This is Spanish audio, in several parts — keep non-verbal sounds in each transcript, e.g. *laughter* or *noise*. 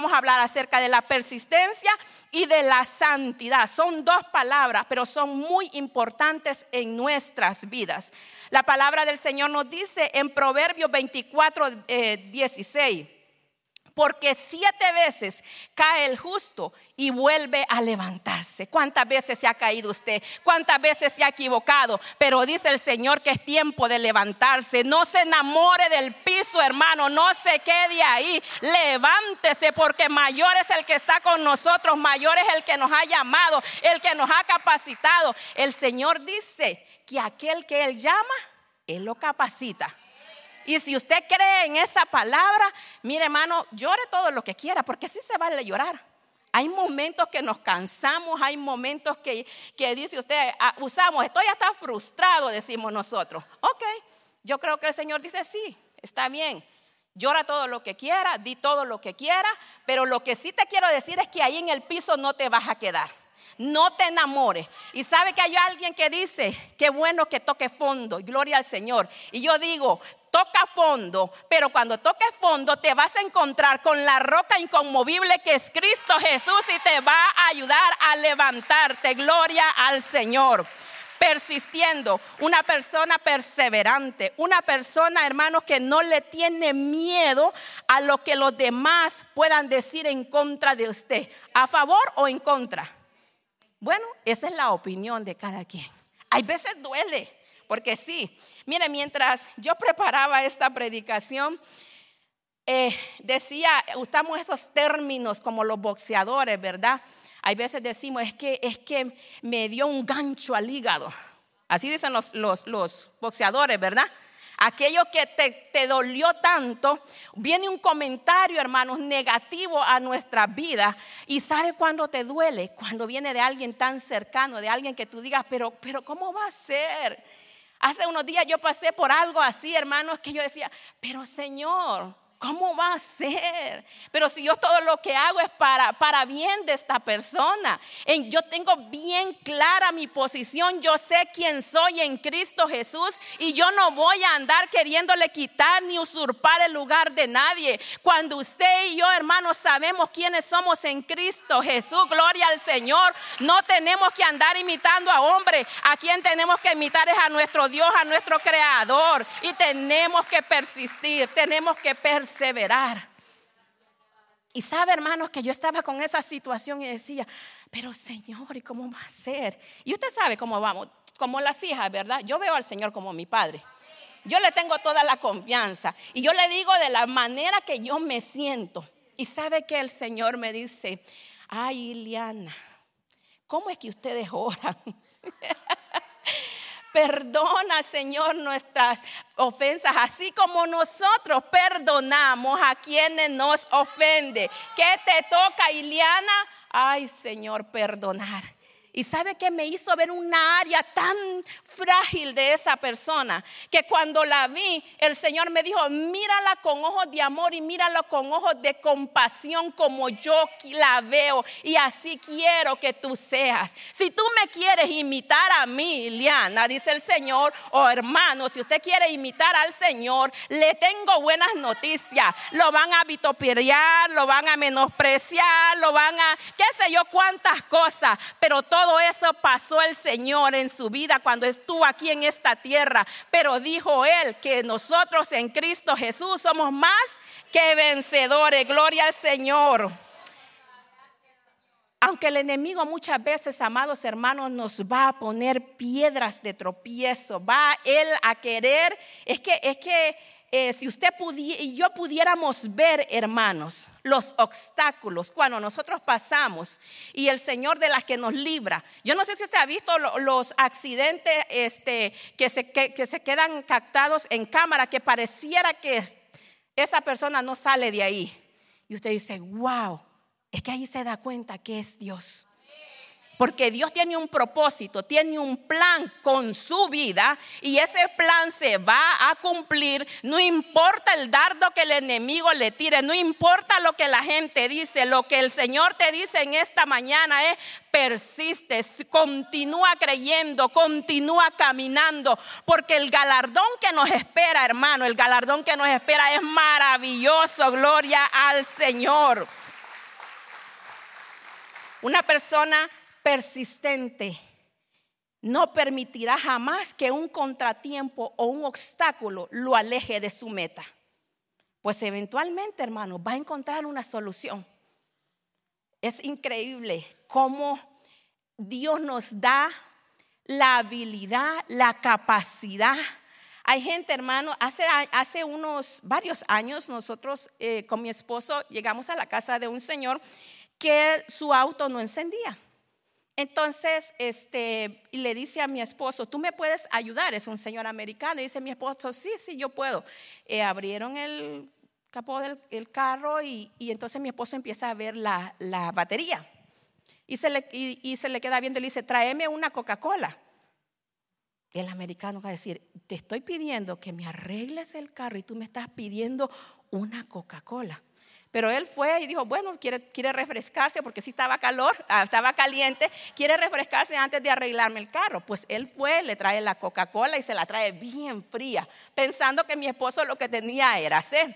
vamos a hablar acerca de la persistencia y de la santidad. Son dos palabras, pero son muy importantes en nuestras vidas. La palabra del Señor nos dice en Proverbios 24, 16 porque siete veces cae el justo y vuelve a levantarse. ¿Cuántas veces se ha caído usted? ¿Cuántas veces se ha equivocado? Pero dice el Señor que es tiempo de levantarse. No se enamore del piso, hermano. No se quede ahí. Levántese porque mayor es el que está con nosotros. Mayor es el que nos ha llamado, el que nos ha capacitado. El Señor dice que aquel que Él llama, Él lo capacita. Y si usted cree en esa palabra, mire hermano, llore todo lo que quiera, porque sí se vale llorar. Hay momentos que nos cansamos, hay momentos que, que dice usted, ah, usamos, estoy hasta frustrado, decimos nosotros. Ok, yo creo que el Señor dice, sí, está bien. Llora todo lo que quiera, di todo lo que quiera, pero lo que sí te quiero decir es que ahí en el piso no te vas a quedar no te enamores. Y sabe que hay alguien que dice, qué bueno que toque fondo, gloria al Señor. Y yo digo, toca fondo, pero cuando toque fondo te vas a encontrar con la roca inconmovible que es Cristo Jesús y te va a ayudar a levantarte. Gloria al Señor. Persistiendo, una persona perseverante, una persona, hermanos, que no le tiene miedo a lo que los demás puedan decir en contra de usted, a favor o en contra. Bueno, esa es la opinión de cada quien. Hay veces duele, porque sí. Mire, mientras yo preparaba esta predicación, eh, decía, usamos esos términos como los boxeadores, ¿verdad? Hay veces decimos, es que, es que me dio un gancho al hígado. Así dicen los, los, los boxeadores, ¿verdad? aquello que te, dolió tanto, viene un comentario, hermanos, negativo a nuestra vida. Y sabe cuándo te duele? Cuando viene de alguien tan cercano, de alguien que tú digas, pero, pero ¿cómo va a ser? Hace unos días yo pasé por algo así, hermanos, que yo decía, pero Señor, ¿Cómo va a ser? Pero si yo todo lo que hago es para, para bien de esta persona. En, yo tengo bien clara mi posición. Yo sé quién soy en Cristo Jesús. Y yo no voy a andar queriéndole quitar ni usurpar el lugar de nadie. Cuando usted y yo, hermanos, sabemos quiénes somos en Cristo Jesús, gloria al Señor. No tenemos que andar imitando a hombre. A quien tenemos que imitar es a nuestro Dios, a nuestro Creador. Y tenemos que persistir, tenemos que persistir perseverar. Y sabe, hermanos, que yo estaba con esa situación y decía, pero Señor, ¿y cómo va a ser? Y usted sabe cómo vamos, como las hijas, ¿verdad? Yo veo al Señor como mi Padre. Yo le tengo toda la confianza. Y yo le digo de la manera que yo me siento. Y sabe que el Señor me dice, ay, Iliana, ¿cómo es que ustedes *laughs* oran? Perdona, Señor, nuestras ofensas, así como nosotros perdonamos a quienes nos ofenden. ¿Qué te toca, Iliana? Ay, Señor, perdonar. Y sabe que me hizo ver una área tan frágil de esa persona que cuando la vi, el Señor me dijo, mírala con ojos de amor y mírala con ojos de compasión como yo la veo. Y así quiero que tú seas. Si tú me quieres imitar a mí, Liana, dice el Señor, o hermano, si usted quiere imitar al Señor, le tengo buenas noticias. Lo van a vituperiar, lo van a menospreciar, lo van a, qué sé yo, cuántas cosas, pero todo todo eso pasó el Señor en su vida cuando estuvo aquí en esta tierra. Pero dijo Él que nosotros en Cristo Jesús somos más que vencedores. Gloria al Señor. Aunque el enemigo muchas veces, amados hermanos, nos va a poner piedras de tropiezo, va él a querer, es que, es que eh, si usted y yo pudiéramos ver, hermanos, los obstáculos cuando nosotros pasamos y el Señor de las que nos libra. Yo no sé si usted ha visto los accidentes este, que, se, que se quedan captados en cámara, que pareciera que esa persona no sale de ahí. Y usted dice, wow, es que ahí se da cuenta que es Dios. Porque Dios tiene un propósito, tiene un plan con su vida y ese plan se va a cumplir. No importa el dardo que el enemigo le tire, no importa lo que la gente dice, lo que el Señor te dice en esta mañana es persiste, continúa creyendo, continúa caminando, porque el galardón que nos espera, hermano, el galardón que nos espera es maravilloso, gloria al Señor. Una persona persistente no permitirá jamás que un contratiempo o un obstáculo lo aleje de su meta. Pues eventualmente, hermano, va a encontrar una solución. Es increíble cómo Dios nos da la habilidad, la capacidad. Hay gente, hermano, hace, hace unos varios años nosotros eh, con mi esposo llegamos a la casa de un señor que su auto no encendía. Entonces, este, le dice a mi esposo, tú me puedes ayudar, es un señor americano. Y dice mi esposo, sí, sí, yo puedo. Eh, abrieron el capó del carro y, entonces mi esposo empieza a ver la, batería. Y se, le, y, se le queda viendo y le dice, tráeme una Coca-Cola. El americano va a decir, te estoy pidiendo que me arregles el carro y tú me estás pidiendo una Coca-Cola. Pero él fue y dijo, bueno, quiere, refrescarse porque sí estaba calor, *laughs* ah, estaba caliente, quiere refrescarse antes de arreglarme el carro. Pues él fue, le trae la Coca-Cola y se la trae bien fría, pensando que mi esposo lo que tenía era sed.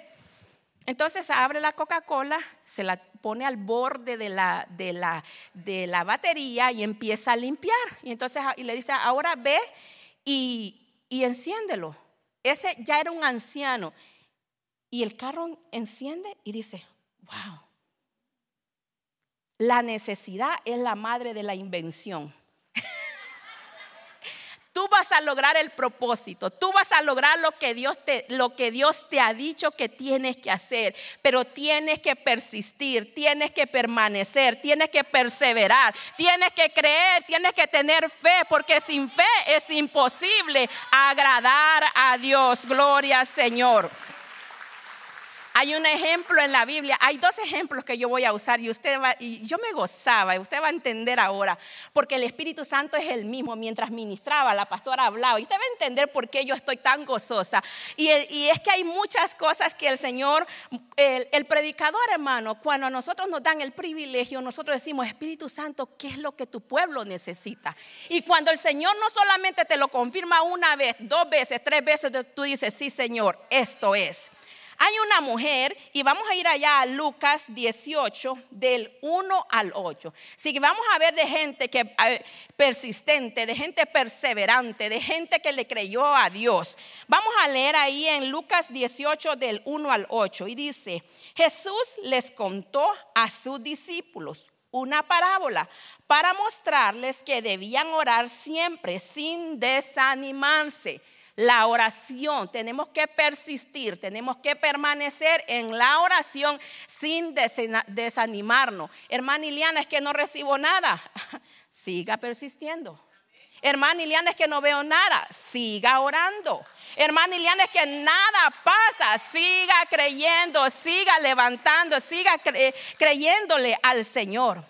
Entonces abre la Coca-Cola, se la pone al borde de la, de, la, de la batería y empieza a limpiar. Y entonces y le dice, ahora ve y, y enciéndelo. Ese ya era un anciano y el carro enciende y dice, wow, la necesidad es la madre de la invención. *laughs* Tú vas a lograr el propósito, tú vas a lograr lo que, Dios te, lo que Dios te ha dicho que tienes que hacer, pero tienes que persistir, tienes que permanecer, tienes que perseverar, tienes que creer, tienes que tener fe, porque sin fe es imposible agradar a Dios. Gloria al Señor. Hay un ejemplo en la Biblia, hay dos ejemplos que yo voy a usar y usted va, y yo me gozaba, y usted va a entender ahora, porque el Espíritu Santo es el mismo. Mientras ministraba, la pastora hablaba, y usted va a entender por qué yo estoy tan gozosa. Y, es que hay muchas cosas que el Señor, el, el predicador hermano, cuando a nosotros nos dan el privilegio, nosotros decimos, Espíritu Santo, ¿qué es lo que tu pueblo necesita? Y cuando el Señor no solamente te lo confirma una vez, dos veces, tres veces, tú dices, sí Señor, esto es. Hay una mujer, y vamos a ir allá a Lucas 18, del 1 al 8. Así vamos a ver de gente que eh, persistente, de gente perseverante, de gente que le creyó a Dios. Vamos a leer ahí en Lucas 18, del 1 al 8. Y dice: Jesús les contó a sus discípulos una parábola para mostrarles que debían orar siempre sin desanimarse la oración. Tenemos que persistir, tenemos que permanecer en la oración sin desanimarnos. Hermana Iliana, es que no recibo nada. *laughs* Siga persistiendo. Hermana Iliana, es que no veo nada. Siga orando. Hermana Iliana, es que nada pasa. Siga creyendo, siga levantando, siga creyéndole al Señor.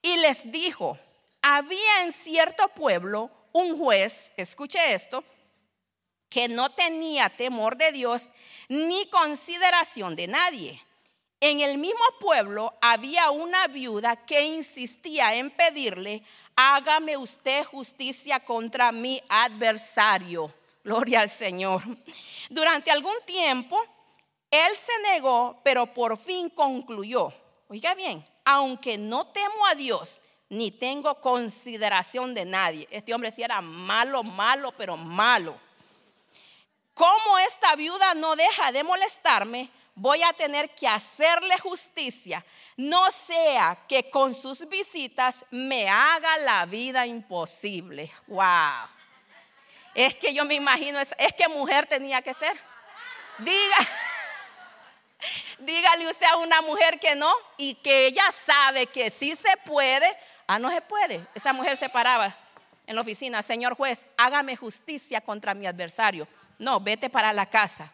Y les dijo, había en cierto pueblo un juez, escuche esto, que no tenía temor de Dios ni consideración de nadie. En el mismo pueblo había una viuda que insistía en pedirle, hágame usted justicia contra mi adversario. Gloria al Señor. Durante algún tiempo, él se negó, pero por fin concluyó. Oiga bien, aunque no temo a Dios, ni tengo consideración de nadie. Este hombre sí era malo, malo, pero malo como esta viuda no deja de molestarme, voy a tener que hacerle justicia, no sea que con sus visitas me haga la vida imposible. Wow. Es que yo me imagino, es, que mujer tenía que ser. Diga, *laughs* dígale usted a una mujer que no y que ella sabe que sí se puede. Ah, no se puede. Esa mujer se paraba en la oficina, señor juez, hágame justicia contra mi adversario. No, vete para la casa.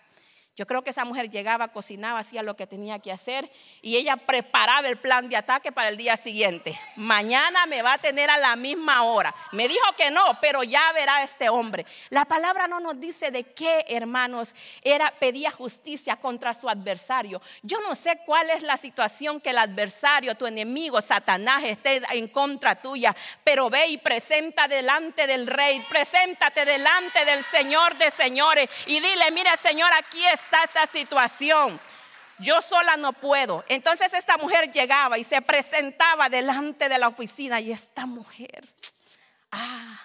Yo creo que esa mujer llegaba, cocinaba, hacía lo que tenía que hacer y ella preparaba el plan de ataque para el día siguiente. Mañana me va a tener a la misma hora. Me dijo que no, pero ya verá este hombre. La palabra no nos dice de qué, hermanos, era pedía justicia contra su adversario. Yo no sé cuál es la situación que el adversario, tu enemigo, Satanás, esté en contra tuya, pero ve y presenta delante del rey, preséntate delante del Señor de señores y dile, mire Señor, aquí está está esta situación. Yo sola no puedo. Entonces esta mujer llegaba y se presentaba delante de la oficina y esta mujer, ah,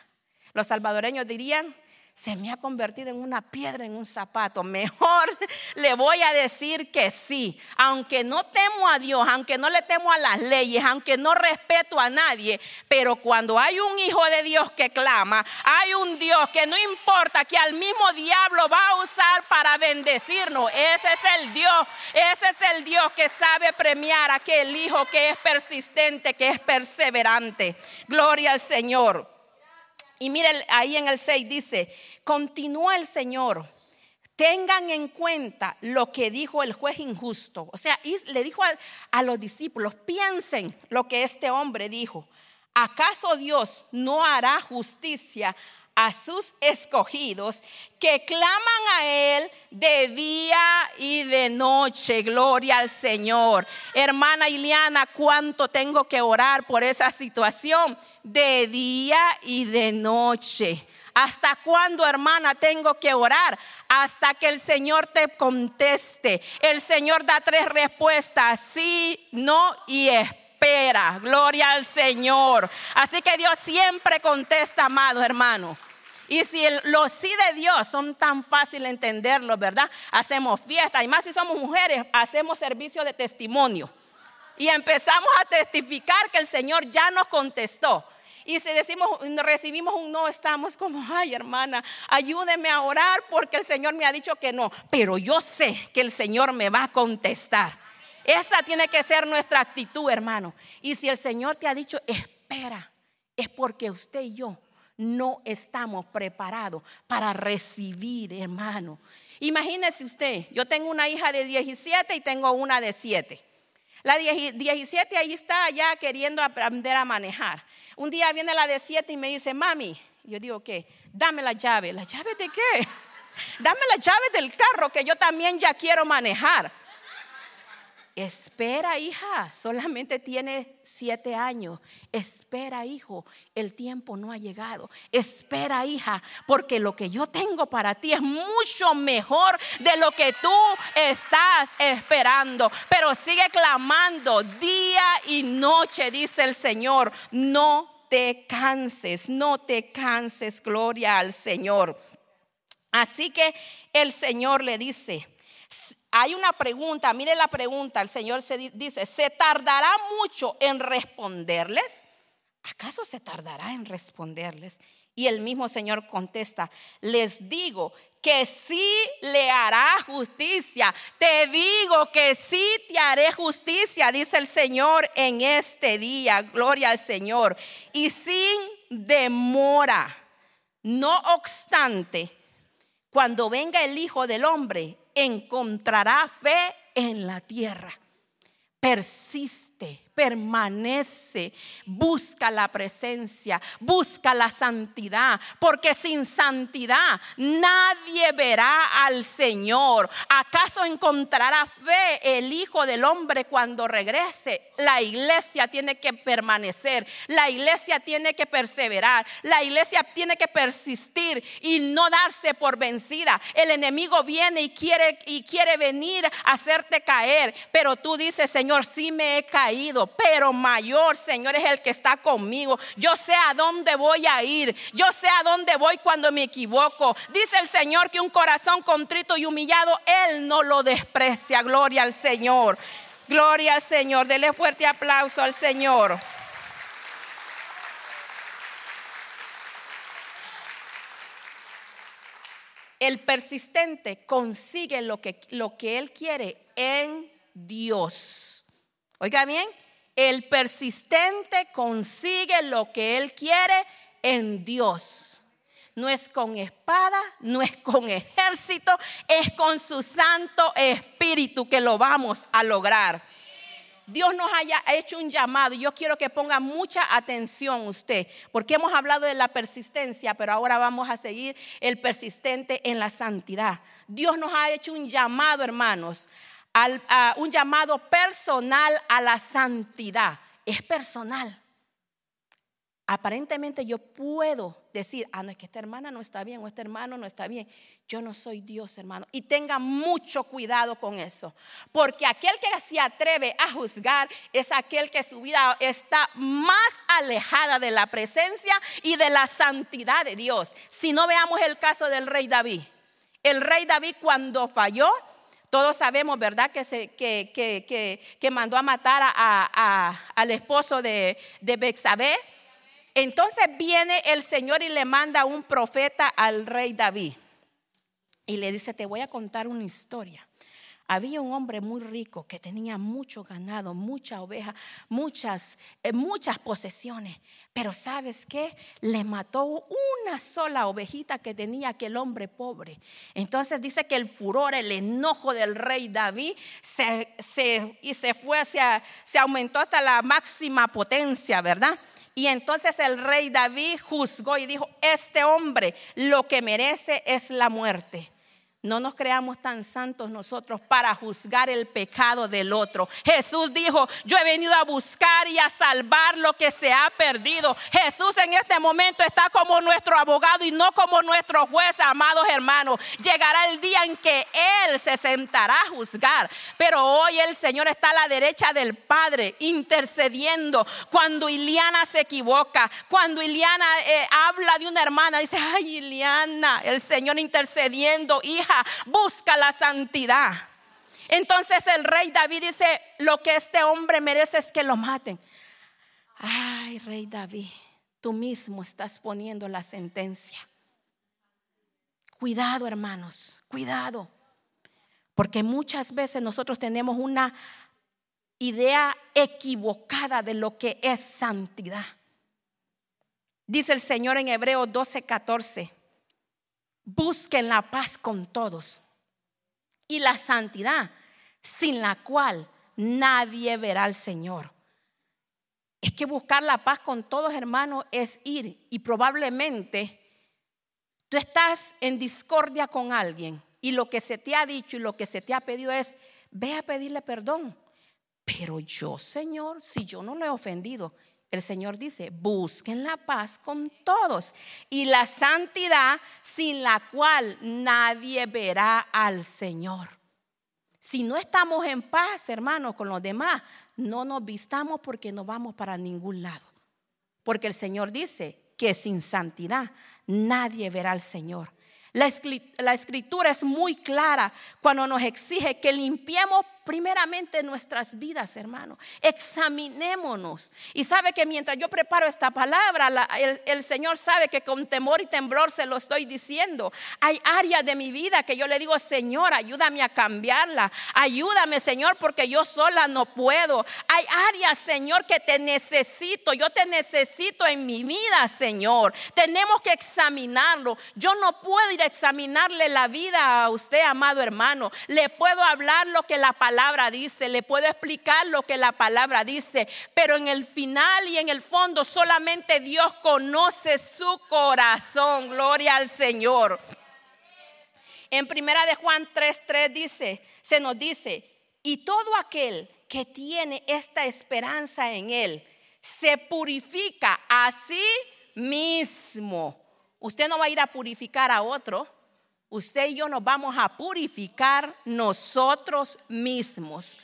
los salvadoreños dirían, se me ha convertido en una piedra en un zapato. Mejor *laughs* le voy a decir que sí. Aunque no temo a Dios, aunque no le temo a las leyes, aunque no respeto a nadie, pero cuando hay un hijo de Dios que clama, hay un Dios que no importa que al mismo diablo va a usar para bendecirnos. Ese es el Dios, ese es el Dios que sabe premiar a aquel hijo que es persistente, que es perseverante. Gloria al Señor. Y miren, ahí en el 6 dice, continúa el Señor, tengan en cuenta lo que dijo el juez injusto. O sea, le dijo a, a los discípulos, piensen lo que este hombre dijo. ¿Acaso Dios no hará justicia a sus escogidos que claman a Él de día y de noche. Gloria al Señor. Hermana Iliana, ¿cuánto tengo que orar por esa situación? De día y de noche. ¿Hasta cuándo, hermana, tengo que orar? Hasta que el Señor te conteste. El Señor da tres respuestas, sí, no y espera. Gloria al Señor. Así que Dios siempre contesta, amado hermano. Y si los sí de Dios son tan fácil entenderlos, ¿verdad? Hacemos fiesta, y más si somos mujeres, hacemos servicio de testimonio. Y empezamos a testificar que el Señor ya nos contestó. Y si decimos, recibimos un no, estamos como, ay hermana, ayúdeme a orar porque el Señor me ha dicho que no. Pero yo sé que el Señor me va a contestar. Esa tiene que ser nuestra actitud, hermano. Y si el Señor te ha dicho, espera, es porque usted y yo no estamos preparados para recibir, hermano. Imagínese usted, yo tengo una hija de 17 y tengo una de 7. La 17 ahí está ya queriendo aprender a manejar. Un día viene la de 7 y me dice, mami, yo digo, ¿qué? Dame la llave. ¿La llave de qué? *laughs* Dame la llave del carro que yo también ya quiero manejar. Espera, hija, solamente tiene siete años. Espera, hijo, el tiempo no ha llegado. Espera, hija, porque lo que yo tengo para ti es mucho mejor de lo que tú estás esperando. Pero sigue clamando día y noche, dice el Señor. No te canses, no te canses, gloria al Señor. Así que el Señor le dice, hay una pregunta, mire la pregunta, el Señor se dice, ¿se tardará mucho en responderles? ¿Acaso se tardará en responderles? Y el mismo Señor contesta, les digo que sí le hará justicia. Te digo que sí te haré justicia, dice el Señor en este día. Gloria al Señor. Y sin demora. No obstante, cuando venga el Hijo del Hombre, encontrará fe en la tierra. Persiste permanece, busca la presencia, busca la santidad, porque sin santidad nadie verá al Señor. ¿Acaso encontrará fe el Hijo del Hombre cuando regrese? La iglesia tiene que permanecer, la iglesia tiene que perseverar, la iglesia tiene que persistir y no darse por vencida. El enemigo viene y quiere y quiere venir a hacerte caer, pero tú dices, Señor, sí me he caído, pero mayor, Señor, es el que está conmigo. Yo sé a dónde voy a ir. Yo sé a dónde voy cuando me equivoco. Dice el Señor que un corazón contrito y humillado, Él no lo desprecia. Gloria al Señor. Gloria al Señor. Dele fuerte aplauso al Señor. El persistente consigue lo que, lo que él quiere en Dios. Oiga bien, el persistente consigue lo que él quiere en Dios. No es con espada, no es con ejército, es con su Santo Espíritu que lo vamos a lograr. Dios nos haya hecho un llamado. Yo quiero que ponga mucha atención usted, porque hemos hablado de la persistencia, pero ahora vamos a seguir el persistente en la santidad. Dios nos ha hecho un llamado, hermanos, un llamado personal a la santidad. Es personal. aparentemente yo puedo decir, ah, no, es que esta hermana no está bien o este hermano no está bien. Yo no soy Dios, hermano. Y tenga mucho cuidado con eso. Porque aquel que se atreve a juzgar es aquel que su vida está más alejada de la presencia y de la santidad de Dios. Si no veamos el caso del rey David. El rey David cuando falló, todos sabemos, ¿verdad? Que, se, que, que, que mandó a matar a, al esposo de, de Bexabé entonces viene el Señor y le manda un profeta al rey David. Y le dice, te voy a contar una historia. Había un hombre muy rico que tenía mucho ganado, mucha oveja, muchas, eh, muchas posesiones. Pero ¿sabes qué? Le mató una sola ovejita que tenía aquel hombre pobre. Entonces dice que el furor, el enojo del rey David y se fue hacia, se aumentó hasta la máxima potencia, ¿verdad? Y entonces el rey David juzgó y dijo, este hombre lo que merece es la muerte. No nos creamos tan santos nosotros para juzgar el pecado del otro. Jesús dijo, yo he venido a buscar y a salvar lo que se ha perdido. Jesús en este momento está como nuestro abogado y no como nuestro juez, amados hermanos. Llegará el día en que Él se sentará a juzgar. Pero hoy el Señor está a la derecha del Padre intercediendo. Cuando Iliana se equivoca, cuando Iliana eh, habla de una hermana, dice, ay Iliana, el Señor intercediendo, hija busca la santidad. Entonces el rey David dice, lo que este hombre merece es que lo maten. Ay, rey David, tú mismo estás poniendo la sentencia. Cuidado, hermanos, cuidado. Porque muchas veces nosotros tenemos una idea equivocada de lo que es santidad. Dice el Señor en Hebreos 12, 14 busquen la paz con todos y la santidad, sin la cual nadie verá al Señor. Es que buscar la paz con todos, hermanos, es ir y probablemente tú estás en discordia con alguien y lo que se te ha dicho y lo que se te ha pedido es, ve a pedirle perdón. Pero yo, Señor, si yo no lo he ofendido, el Señor dice, busquen la paz con todos y la santidad sin la cual nadie verá al Señor. Si no estamos en paz, hermanos, con los demás, no nos vistamos porque no vamos para ningún lado. Porque el Señor dice que sin santidad nadie verá al Señor. La, escritura es muy clara cuando nos exige que limpiemos primeramente nuestras vidas, hermano. Examinémonos. Y sabe que mientras yo preparo esta palabra, el, Señor sabe que con temor y temblor se lo estoy diciendo. Hay áreas de mi vida que yo le digo, Señor, ayúdame a cambiarla. Ayúdame, Señor, porque yo sola no puedo. Hay áreas, Señor, que te necesito. Yo te necesito en mi vida, Señor. Tenemos que examinarlo. Yo no puedo ir a examinarle la vida a usted, amado hermano. Le puedo hablar lo que la palabra dice, le puedo explicar lo que la palabra dice, pero en el final y en el fondo solamente Dios conoce su corazón. Gloria al Señor. En primera de Juan 3:3 dice, se nos dice, y todo aquel que tiene esta esperanza en él se purifica a sí mismo. Usted no va a ir a purificar a otro usted y yo nos vamos a purificar nosotros mismos.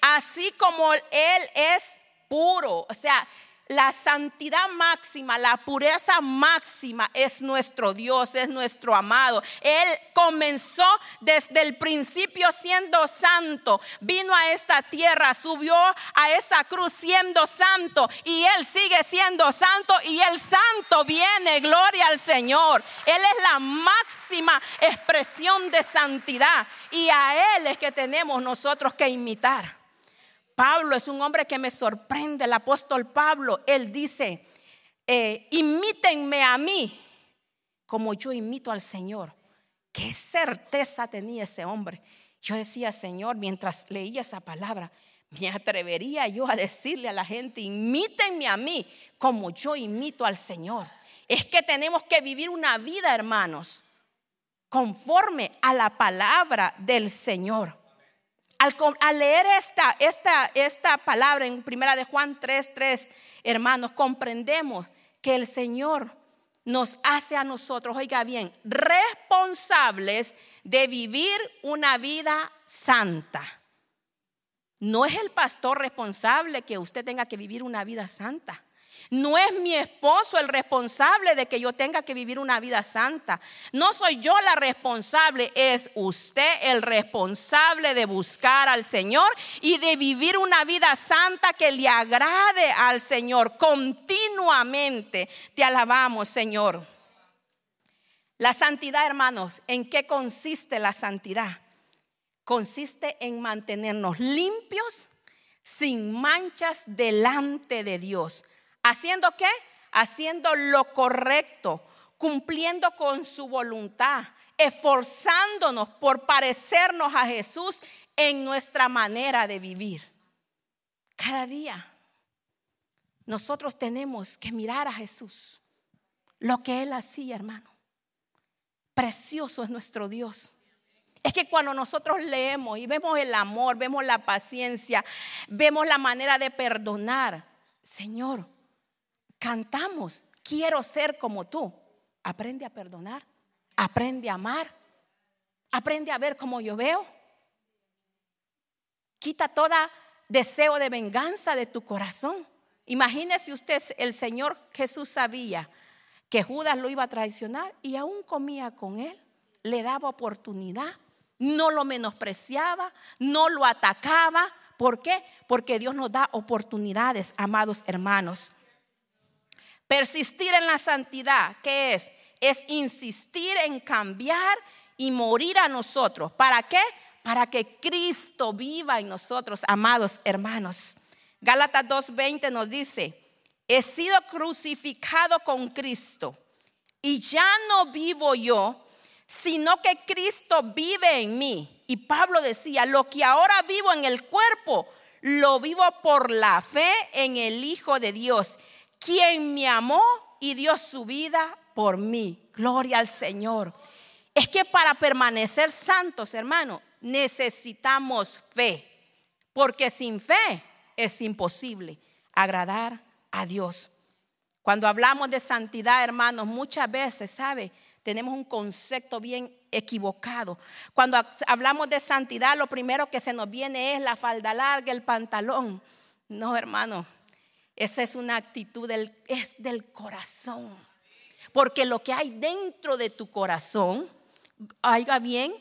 Así como Él es puro. O sea, la santidad máxima, la pureza máxima es nuestro Dios, es nuestro amado. Él comenzó desde el principio siendo santo, vino a esta tierra, subió a esa cruz siendo santo y Él sigue siendo santo y el santo viene, gloria al Señor. Él es la máxima expresión de santidad y a Él es que tenemos nosotros que imitar. Pablo es un hombre que me sorprende, el apóstol Pablo, él dice, eh, imítenme a mí como yo imito al Señor. Qué certeza tenía ese hombre. Yo decía, Señor, mientras leía esa palabra, me atrevería yo a decirle a la gente, imítenme a mí como yo imito al Señor. Es que tenemos que vivir una vida, hermanos, conforme a la palabra del Señor. Al, leer esta, esta, palabra en primera de Juan 3, 3, hermanos, comprendemos que el Señor nos hace a nosotros, oiga bien, responsables de vivir una vida santa. No es el pastor responsable que usted tenga que vivir una vida santa. No es mi esposo el responsable de que yo tenga que vivir una vida santa. No soy yo la responsable, es usted el responsable de buscar al Señor y de vivir una vida santa que le agrade al Señor continuamente. Te alabamos, Señor. La santidad, hermanos, ¿en qué consiste la santidad? Consiste en mantenernos limpios, sin manchas delante de Dios ¿Haciendo qué? Haciendo lo correcto, cumpliendo con su voluntad, esforzándonos por parecernos a Jesús en nuestra manera de vivir. Cada día nosotros tenemos que mirar a Jesús, lo que Él hacía, hermano. Precioso es nuestro Dios. Es que cuando nosotros leemos y vemos el amor, vemos la paciencia, vemos la manera de perdonar, Señor, cantamos, quiero ser como tú. Aprende a perdonar, aprende a amar, aprende a ver como yo veo. Quita todo deseo de venganza de tu corazón. Imagínese usted, el Señor Jesús sabía que Judas lo iba a traicionar y aún comía con él, le daba oportunidad, no lo menospreciaba, no lo atacaba. ¿Por qué? Porque Dios nos da oportunidades, amados hermanos. Persistir en la santidad, ¿qué es? Es insistir en cambiar y morir a nosotros. ¿Para qué? Para que Cristo viva en nosotros, amados hermanos. Gálatas 2.20 nos dice, he sido crucificado con Cristo y ya no vivo yo, sino que Cristo vive en mí. Y Pablo decía, lo que ahora vivo en el cuerpo, lo vivo por la fe en el Hijo de Dios quien me amó y dio su vida por mí. Gloria al Señor. Es que para permanecer santos, hermano, necesitamos fe. Porque sin fe es imposible agradar a Dios. Cuando hablamos de santidad, hermanos, muchas veces, ¿sabe? Tenemos un concepto bien equivocado. Cuando hablamos de santidad, lo primero que se nos viene es la falda larga, el pantalón. No, hermano, esa es una actitud del, es del corazón. Porque lo que hay dentro de tu corazón, oiga bien,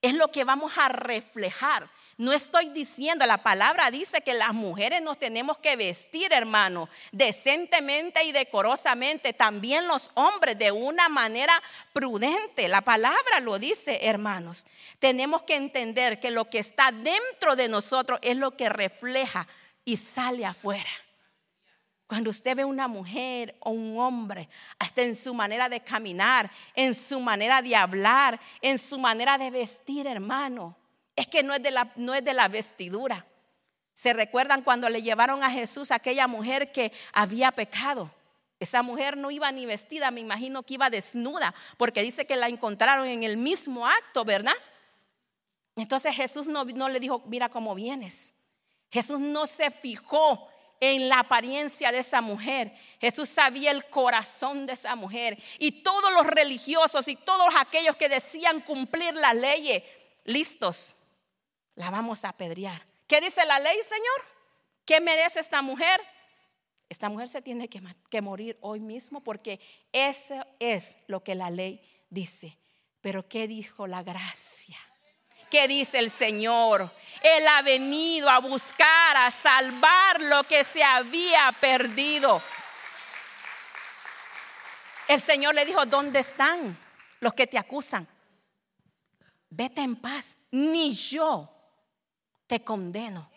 es lo que vamos a reflejar. No estoy diciendo, la palabra dice que las mujeres nos tenemos que vestir, hermano, decentemente y decorosamente. También los hombres de una manera prudente. La palabra lo dice, hermanos. Tenemos que entender que lo que está dentro de nosotros es lo que refleja y sale afuera. Cuando usted ve una mujer o un hombre, hasta en su manera de caminar, en su manera de hablar, en su manera de vestir, hermano, es que no es de la, no es de la vestidura. ¿Se recuerdan cuando le llevaron a Jesús aquella mujer que había pecado? Esa mujer no iba ni vestida, me imagino que iba desnuda, porque dice que la encontraron en el mismo acto, ¿verdad? Entonces Jesús no, no le dijo, mira cómo vienes. Jesús no se fijó en la apariencia de esa mujer. Jesús sabía el corazón de esa mujer. Y todos los religiosos y todos aquellos que decían cumplir la ley, listos, la vamos a apedrear. ¿Qué dice la ley, Señor? ¿Qué merece esta mujer? Esta mujer se tiene que, morir hoy mismo porque eso es lo que la ley dice. Pero ¿qué dijo la gracia? ¿Qué dice el Señor? Él ha venido a buscar, a salvar lo que se había perdido. El Señor le dijo, ¿dónde están los que te acusan? Vete en paz, ni yo te condeno.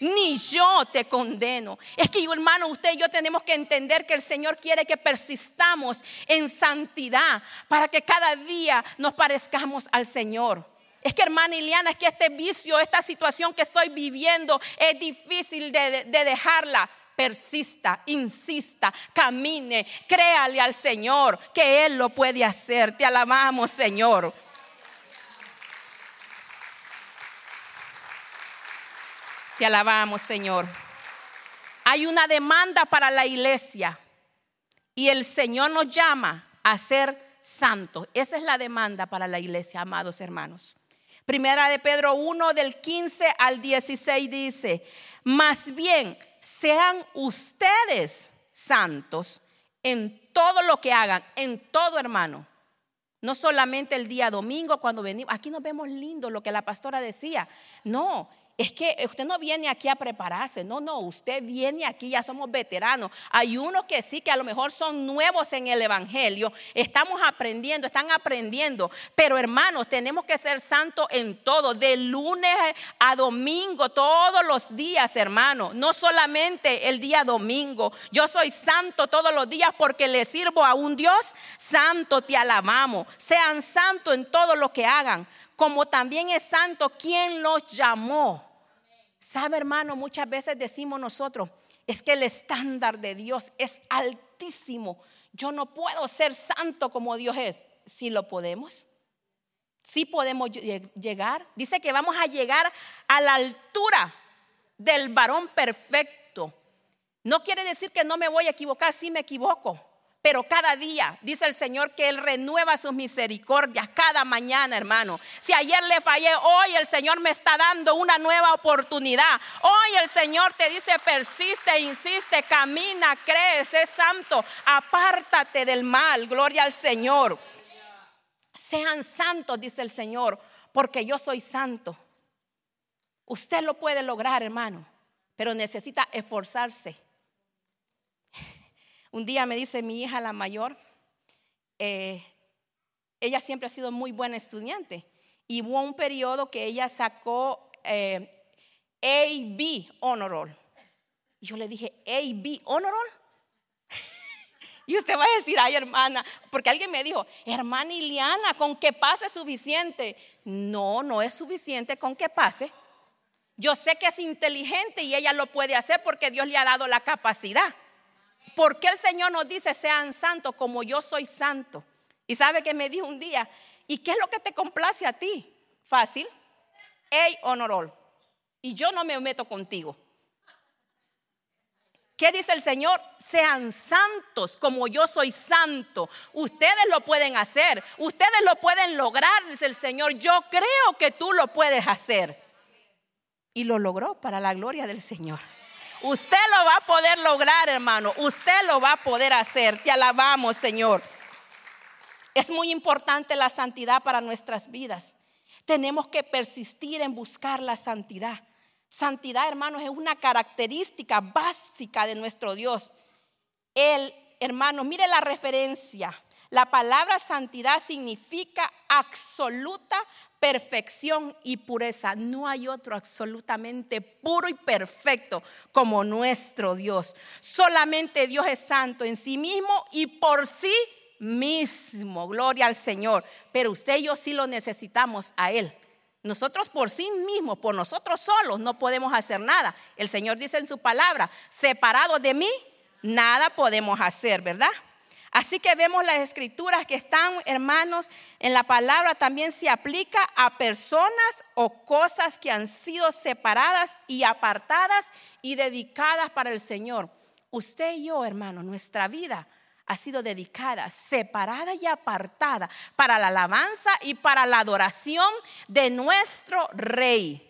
Ni yo te condeno. Es que, hermano, usted y yo tenemos que entender que el Señor quiere que persistamos en santidad para que cada día nos parezcamos al Señor. Es que hermana Iliana, es que este vicio, esta situación que estoy viviendo es difícil de, dejarla persista, insista, camine, créale al Señor que Él lo puede hacer. Te alabamos, Señor. Te alabamos, Señor. Hay una demanda para la iglesia Y el Señor nos llama a ser santos. Esa es la demanda para la iglesia, amados hermanos. Primera de Pedro 1 del 15 al 16 dice, más bien sean ustedes santos en todo lo que hagan, en todo hermano. No solamente el día domingo cuando venimos, aquí nos vemos lindo lo que la pastora decía. No, es que usted no viene aquí a prepararse, no, no, usted viene aquí, ya somos veteranos. Hay unos que sí, que a lo mejor son nuevos en el Evangelio, estamos aprendiendo, están aprendiendo, pero hermanos, tenemos que ser santos en todo, de lunes a domingo, todos los días, hermano, no solamente el día domingo. Yo soy santo todos los días porque le sirvo a un Dios santo, te alabamos. Sean santos en todo lo que hagan, como también es santo quien los llamó. Sabe, hermano, muchas veces decimos nosotros, es que el estándar de Dios es altísimo. Yo no puedo ser santo como Dios es. Si lo podemos, si podemos llegar. Dice que vamos a llegar a la altura del varón perfecto. No quiere decir que no me voy a equivocar, si me equivoco. Pero cada día, dice el Señor, que Él renueva sus misericordias cada mañana, hermano. Si ayer le fallé, hoy el Señor me está dando una nueva oportunidad. Hoy el Señor te dice, persiste, insiste, camina, cree, sé santo, apártate del mal. Gloria al Señor. Sean santos, dice el Señor, porque yo soy santo. Usted lo puede lograr, hermano, pero necesita esforzarse un día me dice mi hija, la mayor, eh, ella siempre ha sido muy buena estudiante y hubo un periodo que ella sacó eh, A-B Honor Roll. Y yo le dije, A-B Honor Roll. *laughs* Y usted va a decir, ay hermana, porque alguien me dijo, hermana Iliana, con que pase suficiente. No, no es suficiente con que pase. Yo sé que es inteligente y ella lo puede hacer porque Dios le ha dado la capacidad. ¿Por qué el Señor nos dice sean santos como yo soy santo? Y sabe que me dijo un día, ¿y qué es lo que te complace a ti? Fácil. Ey, honorol. Y yo no me meto contigo. ¿Qué dice el Señor? Sean santos como yo soy santo. Ustedes lo pueden hacer. Ustedes lo pueden lograr, dice el Señor. Yo creo que tú lo puedes hacer. Y lo logró para la gloria del Señor. Usted lo va a poder lograr, hermano. Usted lo va a poder hacer. Te alabamos, Señor. Es muy importante la santidad para nuestras vidas. Tenemos que persistir en buscar la santidad. Santidad, hermanos, es una característica básica de nuestro Dios. Él, hermanos, mire la referencia. La palabra santidad significa absoluta perfección y pureza. No hay otro absolutamente puro y perfecto como nuestro Dios. Solamente Dios es santo en sí mismo y por sí mismo. Gloria al Señor. Pero usted y yo sí lo necesitamos a Él. Nosotros por sí mismos, por nosotros solos, no podemos hacer nada. El Señor dice en su palabra, separado de mí, nada podemos hacer, ¿verdad? Así que vemos las escrituras que están, hermanos, en la palabra también se aplica a personas o cosas que han sido separadas y apartadas y dedicadas para el Señor. Usted y yo, hermano, nuestra vida ha sido dedicada, separada y apartada para la alabanza y para la adoración de nuestro Rey.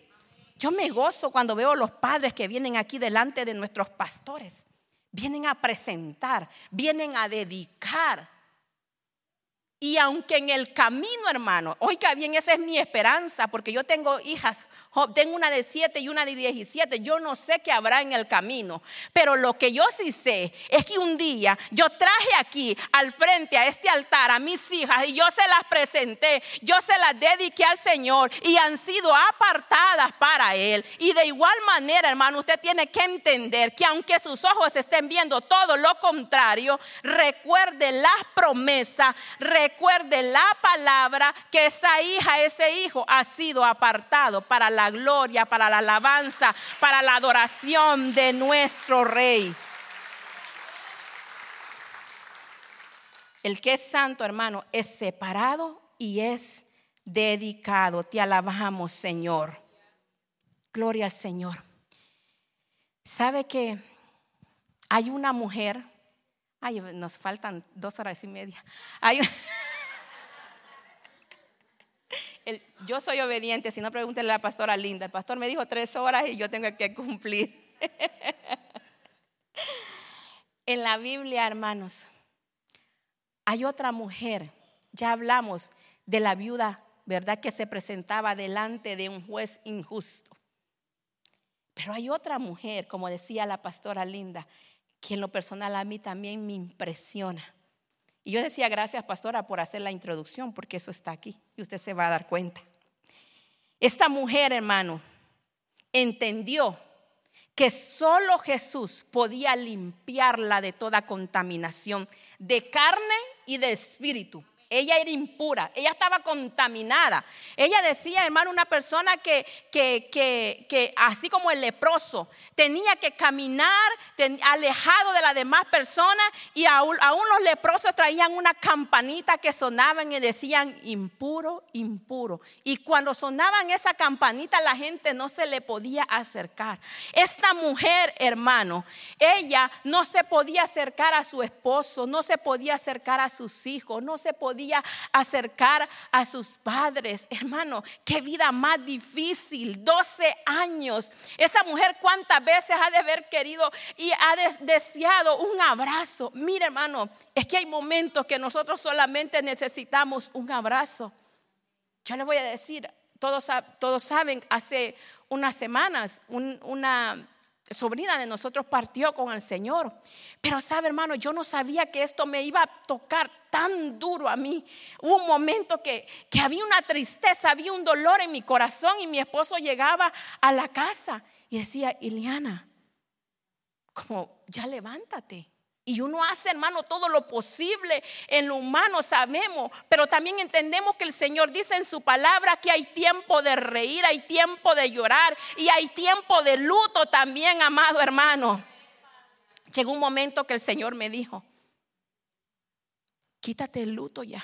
Yo me gozo cuando veo los padres que vienen aquí delante de nuestros pastores vienen a presentar, vienen a dedicar. Y aunque en el camino, hermano, oiga bien, esa es mi esperanza, porque yo tengo hijas, tengo una de siete y una de diecisiete, yo no sé qué habrá en el camino, pero lo que yo sí sé es que un día yo traje aquí al frente a este altar a mis hijas y yo se las presenté, yo se las dediqué al Señor y han sido apartadas para Él. Y de igual manera, hermano, usted tiene que entender que aunque sus ojos estén viendo todo lo contrario, recuerde las promesas, recuerde la palabra que esa hija, ese hijo ha sido apartado para la gloria, para la alabanza, para la adoración de nuestro rey. El que es santo, hermano, es separado y es dedicado. Te alabamos, Señor. Gloria al Señor. ¿Sabe que hay una mujer Ay, nos faltan dos horas y media. Hay, yo soy obediente, si no pregúntenle a la pastora Linda. El pastor me dijo tres horas y yo tengo que cumplir. *laughs* en la Biblia, hermanos, hay otra mujer, ya hablamos de la viuda, ¿verdad? Que se presentaba delante de un juez injusto. Pero hay otra mujer, como decía la pastora Linda, que en lo personal a mí también me impresiona. Y yo decía, gracias pastora por hacer la introducción, porque eso está aquí y usted se va a dar cuenta. Esta mujer, hermano, entendió que solo Jesús podía limpiarla de toda contaminación de carne y de espíritu. Ella era impura, ella estaba contaminada. Ella decía, hermano, una persona que, que, que, que así como el leproso, tenía que caminar alejado de las demás personas y aún, los leprosos traían una campanita que sonaban y decían impuro, impuro. Y cuando sonaban esa campanita la gente no se le podía acercar. Esta mujer, hermano, ella no se podía acercar a su esposo, no se podía acercar a sus hijos, no se podía acercar a sus padres. Hermano, qué vida más difícil, 12 años. Esa mujer cuántas veces ha de haber querido y ha deseado un abrazo. Mire, hermano, es que hay momentos que nosotros solamente necesitamos un abrazo. Yo le voy a decir, todos, todos saben, hace unas semanas, una sobrina de nosotros partió con el Señor. Pero sabe, hermano, yo no sabía que esto me iba a tocar tan duro a mí. Hubo un momento que, que había una tristeza, había un dolor en mi corazón y mi esposo llegaba a la casa y decía, Iliana, como ya levántate. Y uno hace, hermano, todo lo posible en lo humano, sabemos, pero también entendemos que el Señor dice en su palabra que hay tiempo de reír, hay tiempo de llorar y hay tiempo de luto también, amado hermano. Llegó un momento que el Señor me dijo, quítate el luto ya.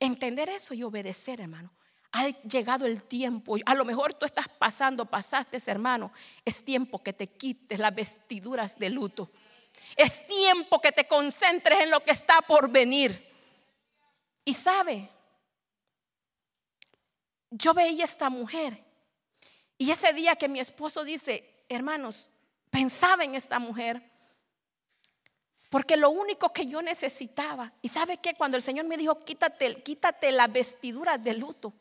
Entender eso y obedecer, hermano. Ha llegado el tiempo. A lo mejor tú estás pasando, pasaste, hermano. Es tiempo que te quites las vestiduras de luto. Es tiempo que te concentres en lo que está por venir. Y sabe, yo veía esta mujer. Y ese día que mi esposo dice, hermanos, pensaba en esta mujer. Porque lo único que yo necesitaba, y sabe que cuando el Señor me dijo, quítate, quítate la vestidura de luto,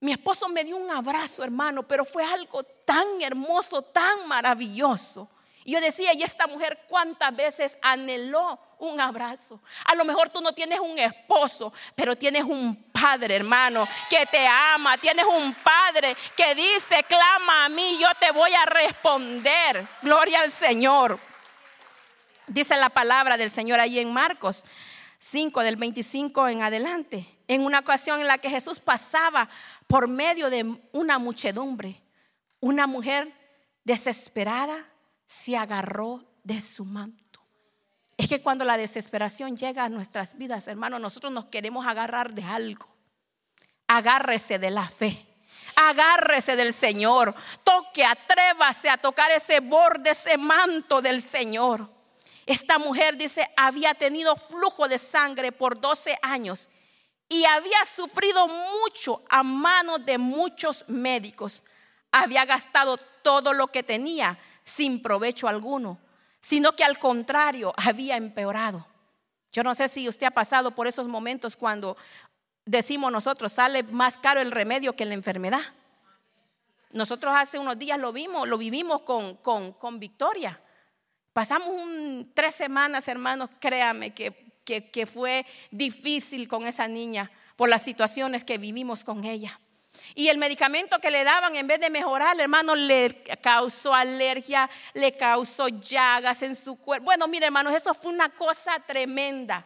mi esposo me dio un abrazo, hermano, pero fue algo tan hermoso, tan maravilloso. Y yo decía, y esta mujer cuántas veces anheló un abrazo. A lo mejor tú no tienes un esposo, pero tienes un padre, hermano, que te ama. Tienes un padre que dice, clama a mí, yo te voy a responder. Gloria al Señor. Dice la palabra del Señor ahí en Marcos 5, del 25 en adelante. En una ocasión en la que Jesús pasaba por medio de una muchedumbre, una mujer desesperada se agarró de su manto. Es que cuando la desesperación llega a nuestras vidas, hermanos, nosotros nos queremos agarrar de algo. Agárrese de la fe. Agárrese del Señor. Toque, atrévase a tocar ese borde, ese manto del Señor. Esta mujer dice, había tenido flujo de sangre por 12 años y había sufrido mucho a manos de muchos médicos. Había gastado todo lo que tenía sin provecho alguno, sino que al contrario había empeorado. Yo no sé si usted ha pasado por esos momentos cuando decimos nosotros, sale más caro el remedio que la enfermedad. Nosotros hace unos días lo vimos, lo vivimos con, con, Victoria. Pasamos tres semanas, hermanos, créame que, que fue difícil con esa niña por las situaciones que vivimos con ella. Y el medicamento que le daban, en vez de mejorar, hermano, le causó alergia, le causó llagas en su cuerpo. Bueno, mire, hermanos, eso fue una cosa tremenda.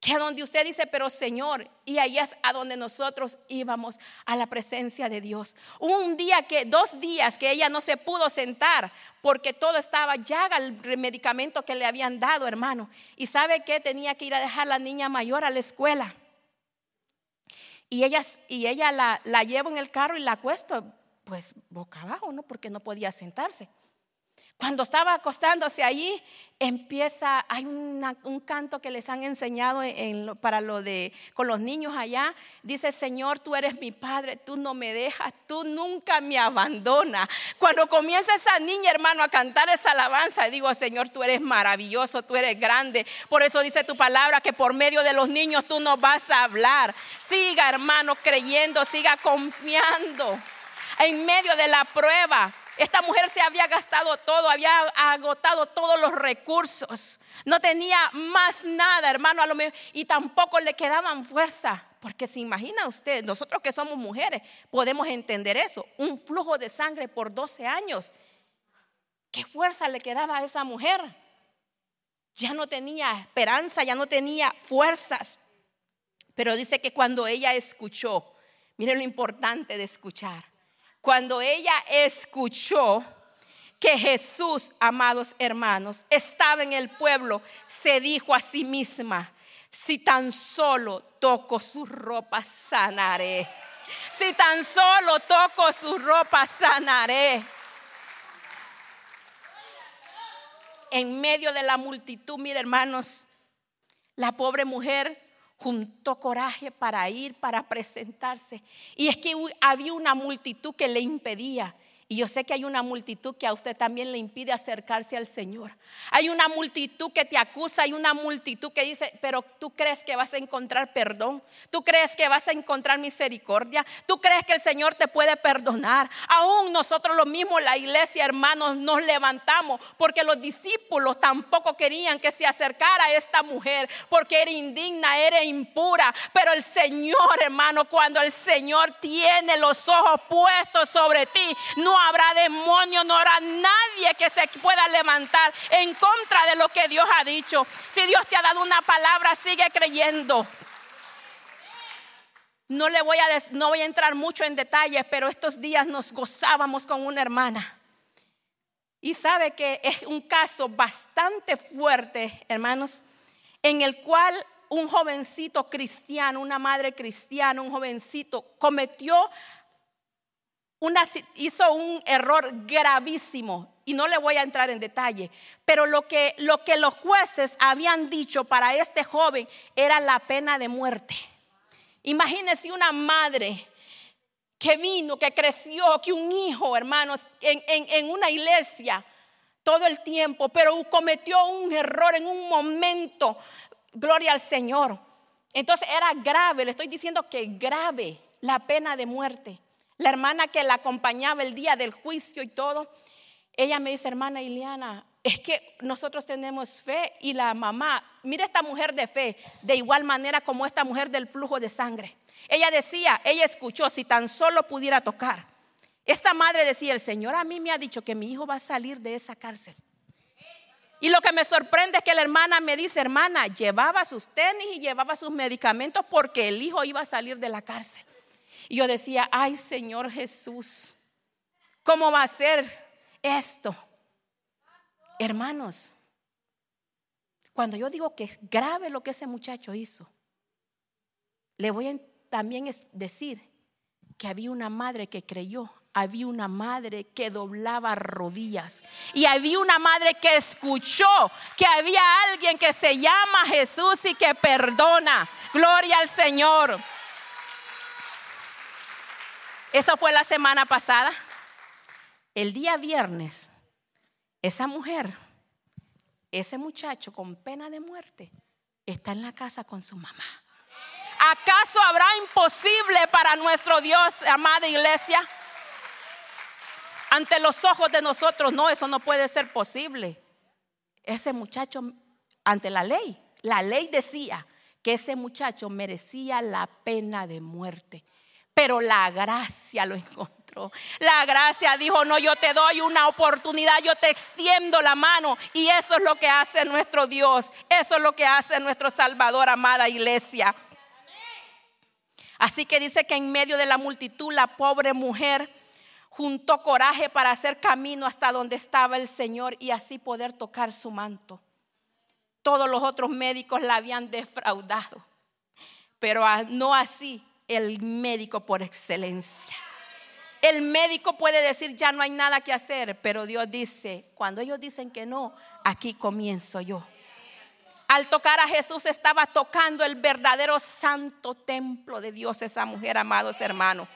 Que a donde usted dice, pero Señor, y ahí es a donde nosotros íbamos, a la presencia de Dios. Un día que, dos días que ella no se pudo sentar porque todo estaba llaga el medicamento que le habían dado, hermano. Y sabe que tenía que ir a dejar la niña mayor a la escuela. Y ella, y ella la, la en el carro y la acuesto, pues boca abajo, ¿no? Porque no podía sentarse. Cuando estaba acostándose allí, empieza, hay un canto que les han enseñado para lo de con los niños allá. Dice, Señor, tú eres mi padre, tú no me dejas, tú nunca me abandonas. Cuando comienza esa niña, hermano, a cantar esa alabanza, digo, Señor, tú eres maravilloso, tú eres grande. Por eso dice tu palabra que por medio de los niños tú nos vas a hablar. Siga, hermano, creyendo, siga confiando. En medio de la prueba, esta mujer se había gastado todo, había agotado todos los recursos. No tenía más nada, hermano, lo y tampoco le quedaban fuerza. Porque se imagina usted, nosotros que somos mujeres podemos entender eso. Un flujo de sangre por 12 años. ¿Qué fuerza le quedaba a esa mujer? Ya no tenía esperanza, ya no tenía fuerzas. Pero dice que cuando ella escuchó, miren lo importante de escuchar cuando ella escuchó que Jesús, amados hermanos, estaba en el pueblo, se dijo a sí misma, si tan solo toco su ropa, sanaré. Si tan solo toco su ropa, sanaré. En medio de la multitud, mire hermanos, la pobre mujer juntó coraje para ir, para presentarse. Y es que había una multitud que le impedía. Y yo sé que hay una multitud que a usted también le impide acercarse al Señor. Hay una multitud que te acusa, hay una multitud que dice, pero tú crees que vas a encontrar perdón, tú crees que vas a encontrar misericordia, tú crees que el Señor te puede perdonar. Aún nosotros lo mismo, la iglesia, hermanos, nos levantamos porque los discípulos tampoco querían que se acercara a esta mujer porque era indigna, era impura. Pero el Señor, hermano, cuando el Señor tiene los ojos puestos sobre ti, no habrá demonio, no habrá nadie que se pueda levantar en contra de lo que Dios ha dicho. Si Dios te ha dado una palabra, sigue creyendo. No le voy a no voy a entrar mucho en detalles, pero estos días nos gozábamos con una hermana. Y sabe que es un caso bastante fuerte, hermanos, en el cual un jovencito cristiano, una madre cristiana, un jovencito cometió hizo un error gravísimo y no le voy a entrar en detalle, pero lo que, lo que los jueces habían dicho para este joven era la pena de muerte. Imagínese una madre que vino, que creció, que un hijo, hermanos, en una iglesia todo el tiempo, pero cometió un error en un momento, gloria al Señor. Entonces era grave, le estoy diciendo que grave la pena de muerte. La hermana que la acompañaba el día del juicio y todo, ella me dice, hermana Iliana, es que nosotros tenemos fe y la mamá, mira esta mujer de fe, de igual manera como esta mujer del flujo de sangre. Ella decía, ella escuchó, si tan solo pudiera tocar. Esta madre decía, el Señor a mí me ha dicho que mi hijo va a salir de esa cárcel. Y lo que me sorprende es que la hermana me dice, hermana, llevaba sus tenis y llevaba sus medicamentos porque el hijo iba a salir de la cárcel. Y yo decía, ay Señor Jesús, ¿cómo va a ser esto? Hermanos, cuando yo digo que es grave lo que ese muchacho hizo, le voy a también decir que había una madre que creyó, había una madre que doblaba rodillas y había una madre que escuchó que había alguien que se llama Jesús y que perdona. Gloria al Señor. Eso fue la semana pasada. El día viernes, esa mujer, ese muchacho con pena de muerte, está en la casa con su mamá. ¿Acaso habrá imposible para nuestro Dios, amada iglesia? Ante los ojos de nosotros, no, eso no puede ser posible. Ese muchacho, ante la ley, la ley decía que ese muchacho merecía la pena de muerte pero la gracia lo encontró. La gracia dijo, no, yo te doy una oportunidad, yo te extiendo la mano. Y eso es lo que hace nuestro Dios, eso es lo que hace nuestro Salvador, amada iglesia. Así que dice que en medio de la multitud la pobre mujer juntó coraje para hacer camino hasta donde estaba el Señor y así poder tocar su manto. Todos los otros médicos la habían defraudado, pero no así el médico por excelencia. El médico puede decir, ya no hay nada que hacer, pero Dios dice, cuando ellos dicen que no, aquí comienzo yo. Al tocar a Jesús estaba tocando el verdadero santo templo de Dios esa mujer, amados hermanos.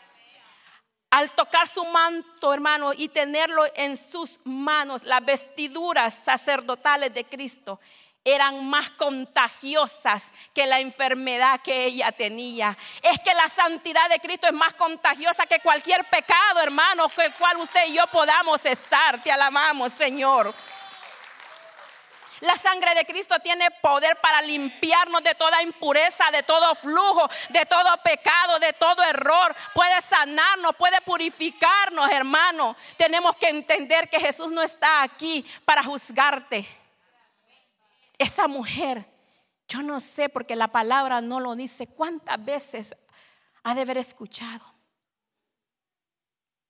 Al tocar su manto, hermano, y tenerlo en sus manos, las vestiduras sacerdotales de Cristo, eran más contagiosas que la enfermedad que ella tenía. Es que la santidad de Cristo es más contagiosa que cualquier pecado, hermano, que el cual usted y yo podamos estar. Te alabamos, Señor. La sangre de Cristo tiene poder para limpiarnos de toda impureza, de todo flujo, de todo pecado, de todo error. Puede sanarnos, puede purificarnos, hermano. Tenemos que entender que Jesús no está aquí para juzgarte. Esa mujer, yo no sé porque la palabra no lo dice, cuántas veces ha de haber escuchado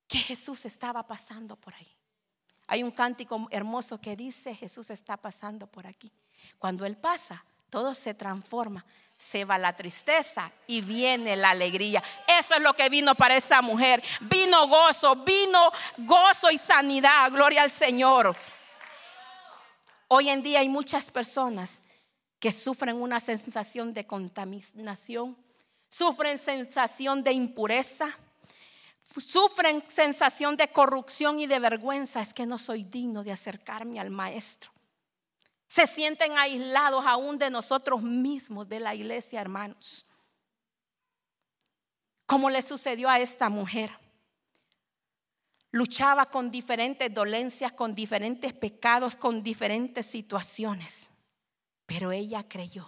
que Jesús estaba pasando por ahí. Hay un cántico hermoso que dice, Jesús está pasando por aquí. Cuando Él pasa, todo se transforma, se va la tristeza y viene la alegría. Eso es lo que vino para esa mujer. Vino gozo, vino gozo y sanidad. Gloria al Señor. Hoy en día hay muchas personas que sufren una sensación de contaminación, sufren sensación de impureza, sufren sensación de corrupción y de vergüenza. Es que no soy digno de acercarme al maestro. Se sienten aislados aún de nosotros mismos, de la iglesia, hermanos. Como le sucedió a esta mujer luchaba con diferentes dolencias, con diferentes pecados, con diferentes situaciones. Pero ella creyó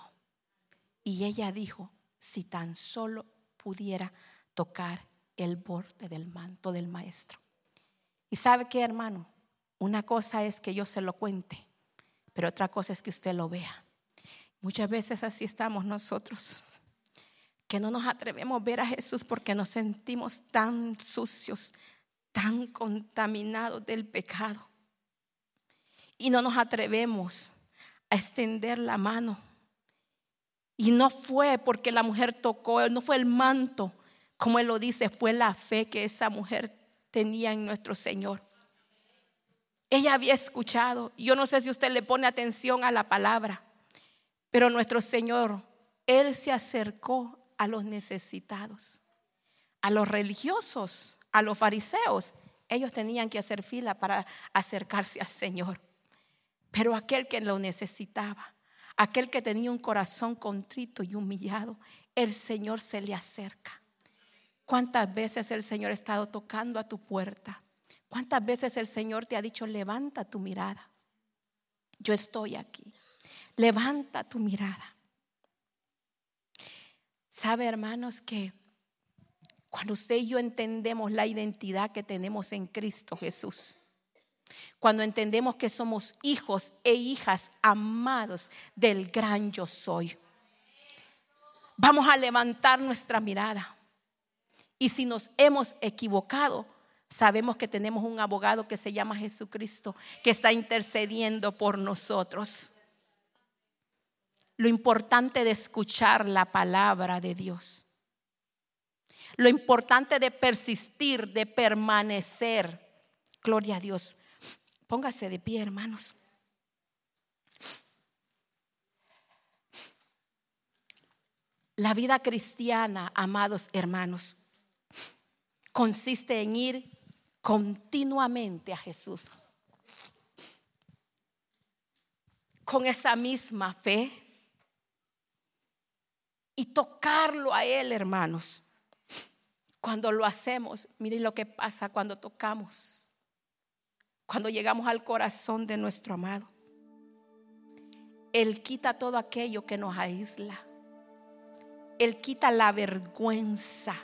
y ella dijo, si tan solo pudiera tocar el borde del manto del maestro. Y sabe qué, hermano, una cosa es que yo se lo cuente, pero otra cosa es que usted lo vea. Muchas veces así estamos nosotros, que no nos atrevemos a ver a Jesús porque nos sentimos tan sucios, tan contaminados del pecado. Y no nos atrevemos a extender la mano. Y no fue porque la mujer tocó, no fue el manto, como él lo dice, fue la fe que esa mujer tenía en nuestro Señor. Ella había escuchado, yo no sé si usted le pone atención a la palabra, pero nuestro Señor, Él se acercó a los necesitados, a los religiosos, a los fariseos, ellos tenían que hacer fila para acercarse al Señor. Pero aquel que lo necesitaba, aquel que tenía un corazón contrito y humillado, el Señor se le acerca. ¿Cuántas veces el Señor ha estado tocando a tu puerta? ¿Cuántas veces el Señor te ha dicho, levanta tu mirada? Yo estoy aquí. Levanta tu mirada. ¿Sabe, hermanos, que cuando usted y yo entendemos la identidad que tenemos en Cristo Jesús. Cuando entendemos que somos hijos e hijas amados del gran yo soy. Vamos a levantar nuestra mirada. Y si nos hemos equivocado, sabemos que tenemos un abogado que se llama Jesucristo, que está intercediendo por nosotros. Lo importante de escuchar la palabra de Dios lo importante de persistir, de permanecer. Gloria a Dios. Póngase de pie, hermanos. La vida cristiana, amados hermanos, consiste en ir continuamente a Jesús. Con esa misma fe y tocarlo a Él, hermanos. Cuando lo hacemos, miren lo que pasa cuando tocamos, cuando llegamos al corazón de nuestro amado. Él quita todo aquello que nos aísla. Él quita la vergüenza.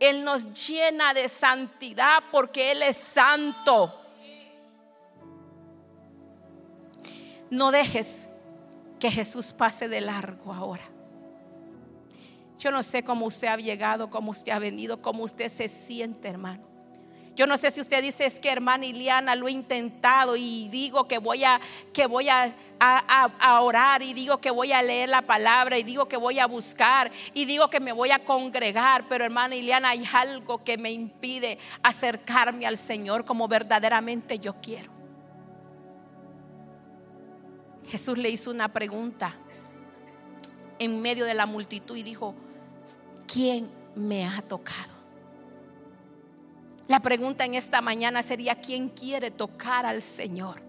Él nos llena de santidad porque Él es santo. No dejes que Jesús pase de largo ahora. Yo no sé cómo usted ha llegado, cómo usted ha venido, cómo usted se siente, hermano. Yo no sé si usted dice es que hermana Iliana lo he intentado y digo que voy a que voy a, a, orar y digo que voy a leer la palabra y digo que voy a buscar y digo que me voy a congregar, pero hermana Iliana hay algo que me impide acercarme al Señor como verdaderamente yo quiero. Jesús le hizo una pregunta en medio de la multitud y dijo, ¿quién me ha tocado? La pregunta en esta mañana sería, ¿quién quiere tocar al Señor?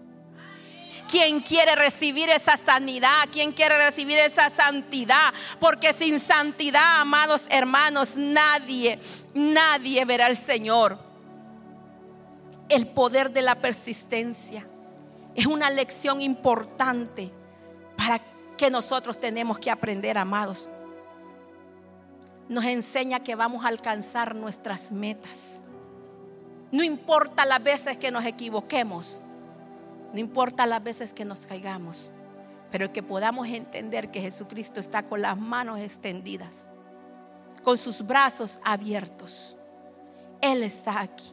¿Quién quiere recibir esa sanidad? ¿Quién quiere recibir esa santidad? Porque sin santidad, amados hermanos, nadie, nadie verá al Señor. El poder de la persistencia es una lección importante para que nosotros tenemos que aprender, amados. Nos enseña que vamos a alcanzar nuestras metas. No importa las veces que nos equivoquemos, no importa las veces que nos caigamos, pero que podamos entender que Jesucristo está con las manos extendidas, con sus brazos abiertos. Él está aquí.